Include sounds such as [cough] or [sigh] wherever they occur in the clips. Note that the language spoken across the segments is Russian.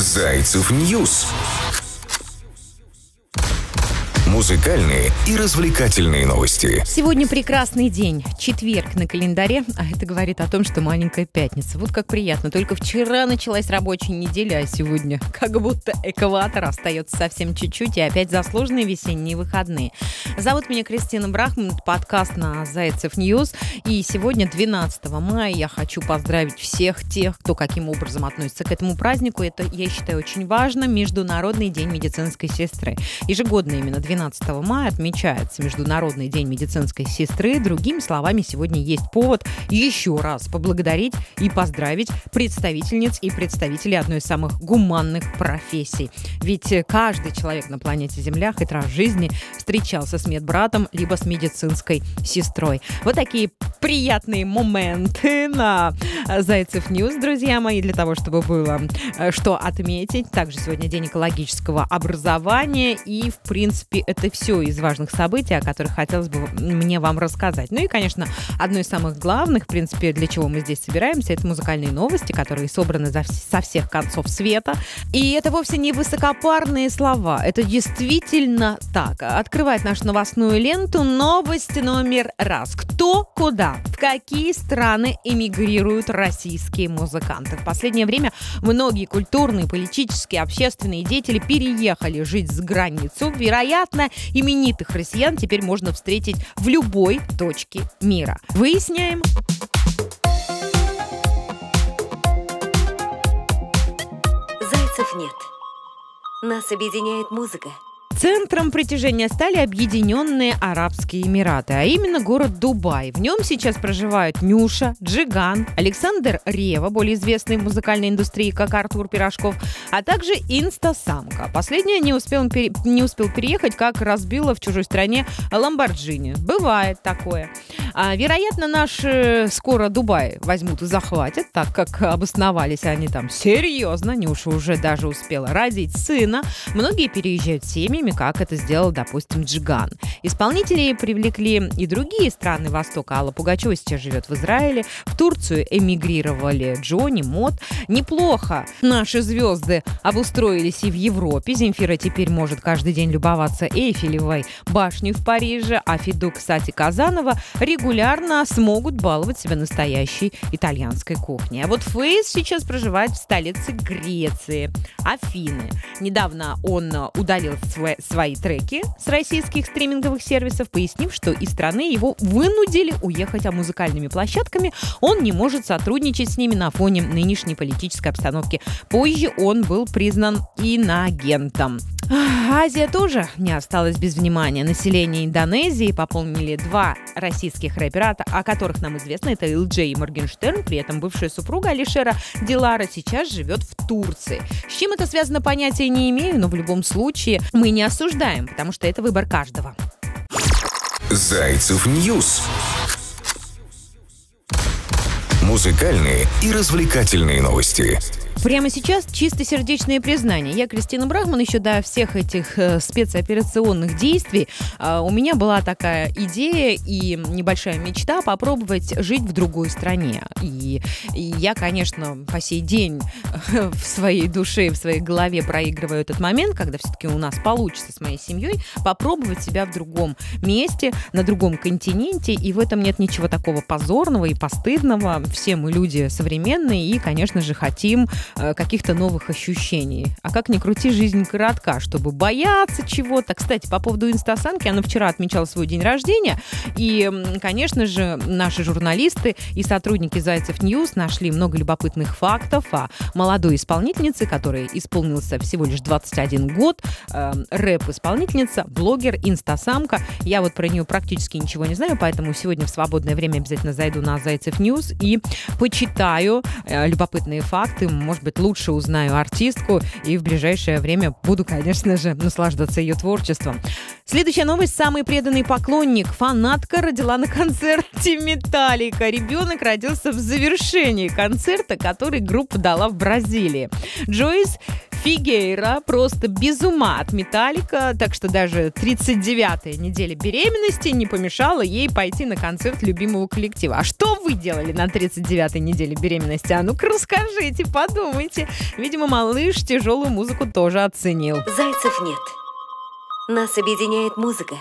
Зайцев News. Музыкальные и развлекательные новости. Сегодня прекрасный день, четверг на календаре, а это говорит о том, что маленькая пятница. Вот как приятно. Только вчера началась рабочая неделя, а сегодня как будто экватор остается совсем чуть-чуть, и опять заслуженные весенние выходные. Зовут меня Кристина Брахман, подкаст на Зайцев News, и сегодня 12 мая я хочу поздравить всех тех, кто каким образом относится к этому празднику. Это, я считаю, очень важно. Международный день медицинской сестры. Ежегодно именно 12 12 мая отмечается Международный день медицинской сестры. Другими словами, сегодня есть повод еще раз поблагодарить и поздравить представительниц и представителей одной из самых гуманных профессий. Ведь каждый человек на планете Земля хоть раз в жизни встречался с медбратом либо с медицинской сестрой. Вот такие приятные моменты на Зайцев News, друзья мои, для того, чтобы было э, что отметить. Также сегодня день экологического образования и, в принципе, это все из важных событий, о которых хотелось бы мне вам рассказать. Ну и, конечно, одно из самых главных, в принципе, для чего мы здесь собираемся, это музыкальные новости, которые собраны за, со всех концов света. И это вовсе не высокопарные слова, это действительно так. Открывает нашу новостную ленту новость номер раз. Кто куда, какие страны эмигрируют российские музыканты? В последнее время многие культурные, политические, общественные деятели переехали жить за границу. Вероятно, именитых россиян теперь можно встретить в любой точке мира. Выясняем. Зайцев нет. Нас объединяет музыка – Центром притяжения стали Объединенные Арабские Эмираты, а именно город Дубай. В нем сейчас проживают Нюша, Джиган, Александр Рева, более известный в музыкальной индустрии как Артур Пирожков, а также Инстасамка. Последняя не успел, не успел переехать, как разбила в чужой стране Ламборджини. Бывает такое. А, вероятно, наши скоро Дубай возьмут и захватят, так как обосновались они там серьезно. Нюша уже даже успела родить сына. Многие переезжают семьями, форме, как это сделал, допустим, Джиган. Исполнители привлекли и другие страны Востока. Алла Пугачева сейчас живет в Израиле. В Турцию эмигрировали Джонни, Мот. Неплохо наши звезды обустроились и в Европе. Земфира теперь может каждый день любоваться Эйфелевой башней в Париже, а Фиду, кстати, Казанова регулярно смогут баловать себя настоящей итальянской кухней. А вот Фейс сейчас проживает в столице Греции, Афины. Недавно он удалил свой, свои треки с российских стриминговых сервисов, пояснив, что из страны его вынудили уехать, а музыкальными площадками он не может сотрудничать с ними на фоне нынешней политической обстановки. Позже он был признан инагентом. Азия тоже не осталась без внимания. Население Индонезии пополнили два российских рэпера, о которых нам известно. Это ЛД и Моргенштерн. При этом бывшая супруга Алишера Дилара сейчас живет в Турции. С чем это связано, понятия не имею, но в любом случае мы не осуждаем, потому что это выбор каждого. Зайцев News. Музыкальные и развлекательные новости. Прямо сейчас чистосердечное признание. Я, Кристина Брахман, еще до всех этих э, спецоперационных действий э, у меня была такая идея и небольшая мечта попробовать жить в другой стране. И, и я, конечно, по сей день э, в своей душе, в своей голове проигрываю этот момент, когда все-таки у нас получится с моей семьей попробовать себя в другом месте, на другом континенте. И в этом нет ничего такого позорного и постыдного. Все мы люди современные и, конечно же, хотим каких-то новых ощущений. А как ни крути, жизнь коротка, чтобы бояться чего-то. Кстати, по поводу Инстасамки, она вчера отмечала свой день рождения, и, конечно же, наши журналисты и сотрудники Зайцев News нашли много любопытных фактов о молодой исполнительнице, которой исполнился всего лишь 21 год, э, рэп-исполнительница, блогер, инстасамка. Я вот про нее практически ничего не знаю, поэтому сегодня в свободное время обязательно зайду на Зайцев News и почитаю э, любопытные факты, может быть, лучше узнаю артистку и в ближайшее время буду, конечно же, наслаждаться ее творчеством. Следующая новость. Самый преданный поклонник. Фанатка родила на концерте Металлика. Ребенок родился в завершении концерта, который группа дала в Бразилии. Джойс Фигейра просто без ума от Металлика, так что даже 39-я неделя беременности не помешала ей пойти на концерт любимого коллектива. А что вы делали на 39-й неделе беременности? А ну-ка расскажите, подумайте. Видимо, малыш тяжелую музыку тоже оценил. Зайцев нет. Нас объединяет музыка.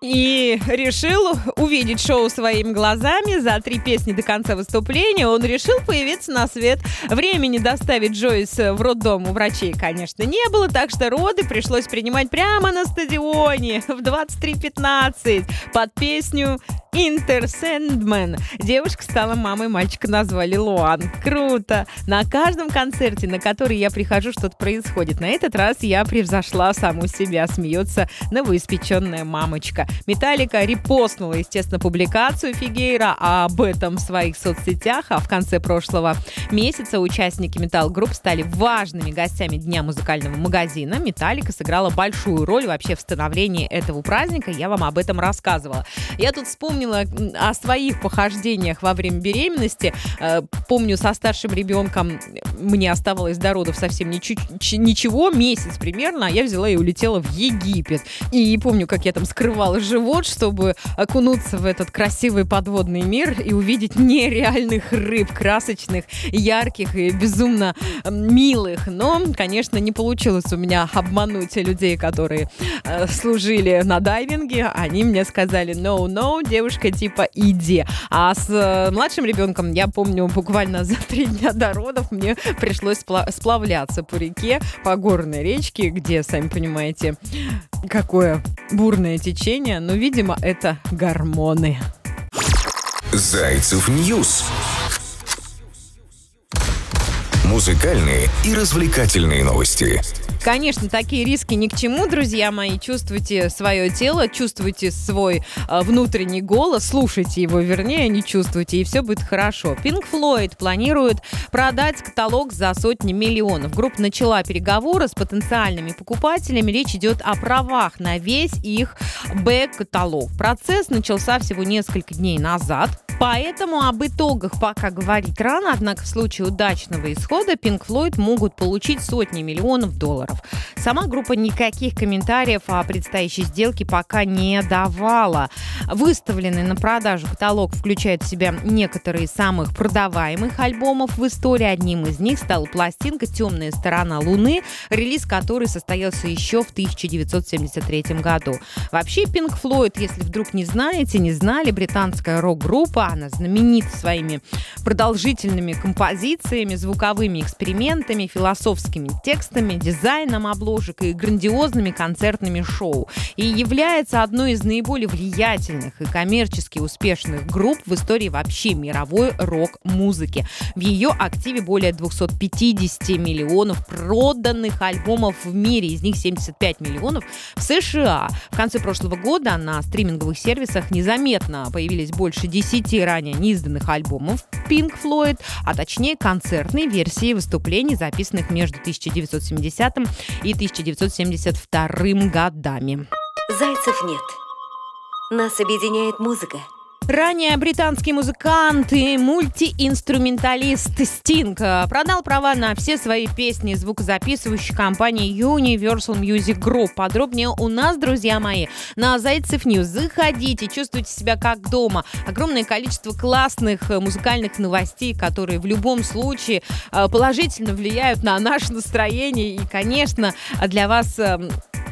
И решил увидеть шоу своими глазами. За три песни до конца выступления он решил появиться на свет. Времени доставить Джойс в роддом у врачей, конечно, не было, так что роды пришлось принимать прямо на стадионе в 23.15 под песню Интер Сэндмен. Девушка стала мамой, мальчика назвали Луан. Круто! На каждом концерте, на который я прихожу, что-то происходит. На этот раз я превзошла саму себя, смеется новоиспеченная мамочка. Металлика репостнула, естественно, публикацию Фигейра об этом в своих соцсетях, а в конце прошлого месяца участники метал-группы стали важными гостями Дня музыкального магазина. Металлика сыграла большую роль вообще в становлении этого праздника. Я вам об этом рассказывала. Я тут вспомнила вспомнила о своих похождениях во время беременности. Э, помню, со старшим ребенком мне оставалось до родов совсем ничего, месяц примерно, а я взяла и улетела в Египет. И помню, как я там скрывала живот, чтобы окунуться в этот красивый подводный мир и увидеть нереальных рыб, красочных, ярких и безумно милых. Но, конечно, не получилось у меня обмануть людей, которые э, служили на дайвинге. Они мне сказали, no, no, девушка, девушка типа иди. А с э, младшим ребенком, я помню, буквально за три дня до родов мне пришлось сплавляться по реке, по горной речке, где, сами понимаете, какое бурное течение. Но, видимо, это гормоны. Зайцев News. Музыкальные и развлекательные новости. Конечно, такие риски ни к чему, друзья мои. Чувствуйте свое тело, чувствуйте свой э, внутренний голос, слушайте его, вернее, не чувствуйте, и все будет хорошо. Pink Floyd планирует продать каталог за сотни миллионов. Группа начала переговоры с потенциальными покупателями. Речь идет о правах на весь их бэк-каталог. Процесс начался всего несколько дней назад. Поэтому об итогах пока говорить рано, однако в случае удачного исхода Pink Floyd могут получить сотни миллионов долларов. Сама группа никаких комментариев о предстоящей сделке пока не давала. Выставленный на продажу каталог включает в себя некоторые из самых продаваемых альбомов в истории. Одним из них стала пластинка «Темная сторона Луны», релиз которой состоялся еще в 1973 году. Вообще Pink Floyd, если вдруг не знаете, не знали, британская рок-группа, она знаменита своими продолжительными композициями, звуковыми экспериментами, философскими текстами, дизайном обложек и грандиозными концертными шоу. И является одной из наиболее влиятельных и коммерчески успешных групп в истории вообще мировой рок-музыки. В ее активе более 250 миллионов проданных альбомов в мире, из них 75 миллионов в США. В конце прошлого года на стриминговых сервисах незаметно появились больше 10 версии ранее неизданных альбомов Pink Floyd, а точнее концертной версии выступлений, записанных между 1970 и 1972 годами. Зайцев нет. Нас объединяет музыка – Ранее британский музыкант и мультиинструменталист Стинг э, продал права на все свои песни звукозаписывающей компании Universal Music Group. Подробнее у нас, друзья мои, на Зайцев News. Заходите, чувствуйте себя как дома. Огромное количество классных э, музыкальных новостей, которые в любом случае э, положительно влияют на наше настроение. И, конечно, для вас эм,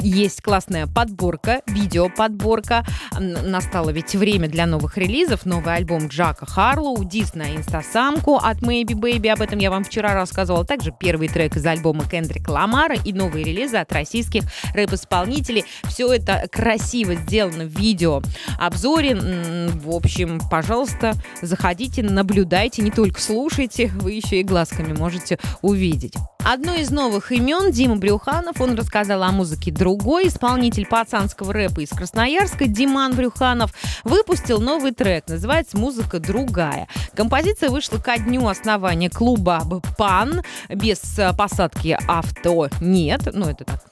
есть классная подборка, видеоподборка. Настало ведь время для новых релизов. Новый альбом Джака Харлоу, диск на инстасамку от Maybe Baby, об этом я вам вчера рассказывала. Также первый трек из альбома Кендрика Ламара и новые релизы от российских рэп-исполнителей. Все это красиво сделано в видео обзоре. В общем, пожалуйста, заходите, наблюдайте, не только слушайте, вы еще и глазками можете увидеть. Одно из новых имен Дима Брюханов. Он рассказал о музыке другой. Исполнитель пацанского рэпа из Красноярска Диман Брюханов выпустил новый трек. Называется «Музыка другая». Композиция вышла ко дню основания клуба «Пан». Без э, посадки авто нет. Ну, это так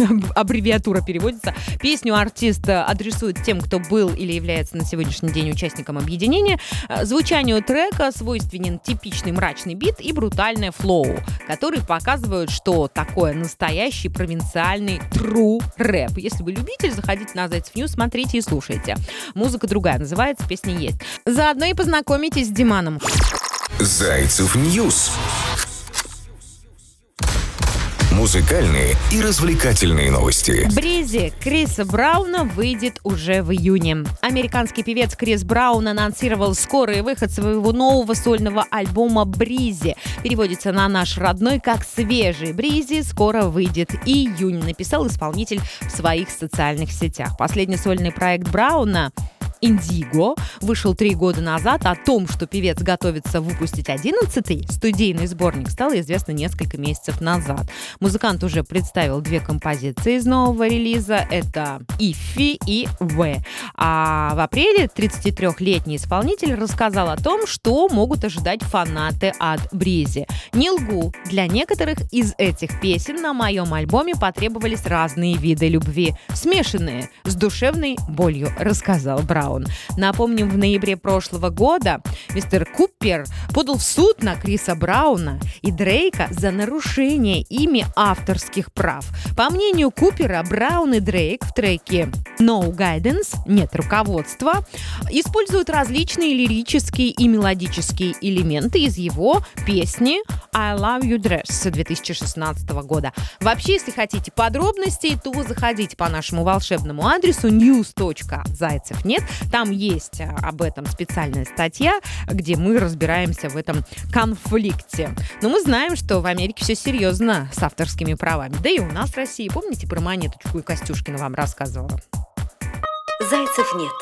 [laughs] аббревиатура переводится. Песню артист адресует тем, кто был или является на сегодняшний день участником объединения. Звучанию трека свойственен типичный мрачный бит и брутальное флоу, которые показывают, что такое настоящий провинциальный true рэп. Если вы любитель, заходите на Зайцев News, смотрите и слушайте. Музыка другая, называется, песня есть. Заодно и познакомитесь с Диманом. Зайцев News музыкальные и развлекательные новости. Breezy Криса Брауна выйдет уже в июне. Американский певец Крис Браун анонсировал скорый выход своего нового сольного альбома «Breezy». Переводится на наш родной как «Свежий». «Breezy» скоро выйдет июнь, написал исполнитель в своих социальных сетях. Последний сольный проект Брауна «Индиго» вышел три года назад. О том, что певец готовится выпустить одиннадцатый студийный сборник, стало известно несколько месяцев назад. Музыкант уже представил две композиции из нового релиза. Это «Ифи» и «В». А в апреле 33-летний исполнитель рассказал о том, что могут ожидать фанаты от Бризи. Не лгу, для некоторых из этих песен на моем альбоме потребовались разные виды любви, смешанные с душевной болью, рассказал Браун. Браун. Напомним, в ноябре прошлого года мистер Купер подал в суд на Криса Брауна и Дрейка за нарушение ими авторских прав. По мнению Купера, Браун и Дрейк в треке No Guidance, нет руководства, используют различные лирические и мелодические элементы из его песни I Love You Dress 2016 года. Вообще, если хотите подробностей, то заходите по нашему волшебному адресу news.зайцев нет. Там есть а, об этом специальная статья, где мы разбираемся в этом конфликте. Но мы знаем, что в Америке все серьезно с авторскими правами. Да и у нас в России. Помните, про Монеточку и Костюшкина вам рассказывала? Зайцев нет.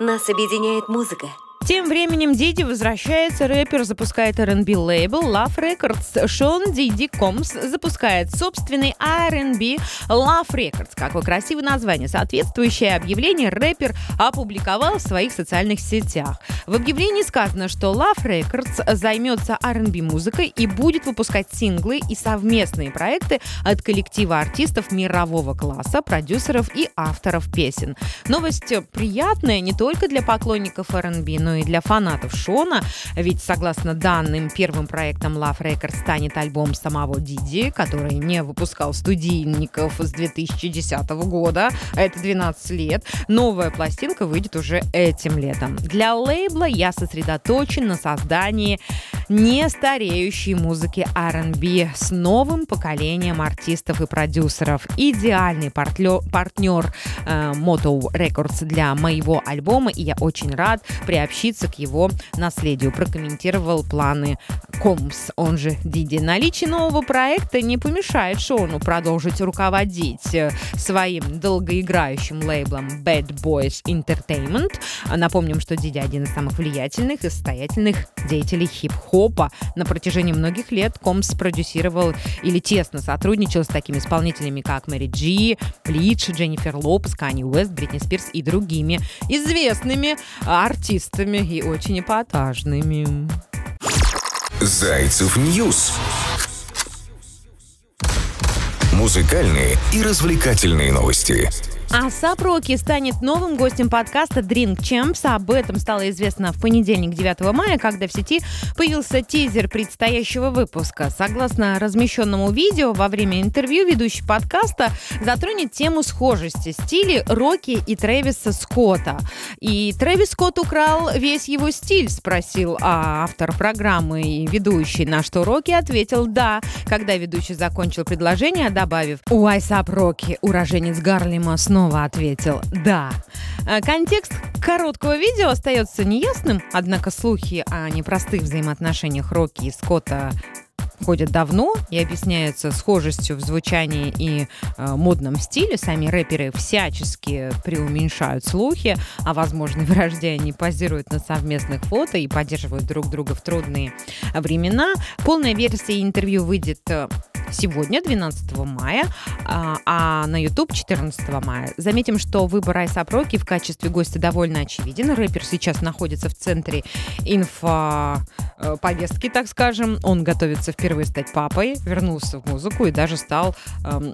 Нас объединяет музыка. Тем временем Диди возвращается, рэпер запускает R&B лейбл Love Records. Шон Диди Комс запускает собственный R&B Love Records. Какое красивое название. Соответствующее объявление рэпер опубликовал в своих социальных сетях. В объявлении сказано, что Love Records займется R&B музыкой и будет выпускать синглы и совместные проекты от коллектива артистов мирового класса, продюсеров и авторов песен. Новость приятная не только для поклонников R&B, но и для фанатов Шона, ведь согласно данным, первым проектом Love Records станет альбом самого Диди, который не выпускал студийников с 2010 года, а это 12 лет. Новая пластинка выйдет уже этим летом. Для лейбла я сосредоточен на создании не стареющей музыки R&B с новым поколением артистов и продюсеров. Идеальный партнер, партнер э, Moto Records для моего альбома, и я очень рад приобщиться к его наследию. Прокомментировал планы Комс, он же Диди. Наличие нового проекта не помешает Шону продолжить руководить э, своим долгоиграющим лейблом Bad Boys Entertainment. Напомним, что Диди один из самых влиятельных и состоятельных деятелей хип-хопа хопа. На протяжении многих лет Комбс продюсировал или тесно сотрудничал с такими исполнителями, как Мэри Джей Блайдж, Дженнифер Лопес, Канье Уэст, Бритни Спирс и другими известными артистами и очень эпатажными. Зайцев News музыкальные и развлекательные новости. А Сапроки станет новым гостем подкаста Drink Champs. Об этом стало известно в понедельник 9 мая, когда в сети появился тизер предстоящего выпуска. Согласно размещенному видео, во время интервью ведущий подкаста затронет тему схожести стилей Рокки и Трэвиса Скотта. И Трэвис Скотт украл весь его стиль, спросил а автор программы и ведущий, на что Рокки ответил «да», когда ведущий закончил предложение, добавив «Уай Сап Рокки, уроженец Гарлема, снова снова ответил «да». А, контекст короткого видео остается неясным, однако слухи о непростых взаимоотношениях Рокки и Скотта ходят давно и объясняются схожестью в звучании и э, модном стиле. Сами рэперы всячески преуменьшают слухи о возможной [laughs] вражде. Они позируют на совместных фото и поддерживают друг друга в трудные времена. Полная версия интервью выйдет сегодня, 12 мая, а, а на YouTube 14 мая. Заметим, что выбор Айса Проки в качестве гостя довольно очевиден. Рэпер сейчас находится в центре инфоповестки, так скажем. Он готовится впервые стать папой, вернулся в музыку и даже стал, эм,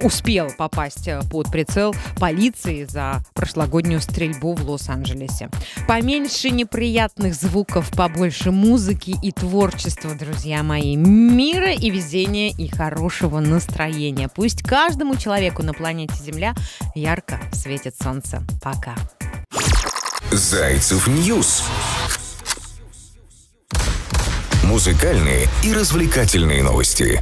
успел попасть под прицел полиции за прошлогоднюю стрельбу в Лос-Анджелесе. Поменьше неприятных звуков, побольше музыки и творчества, друзья мои. Мира и везения и хорошего настроения. Пусть каждому человеку на планете Земля ярко светит солнце. Пока. Зайцев News. Музыкальные и развлекательные новости.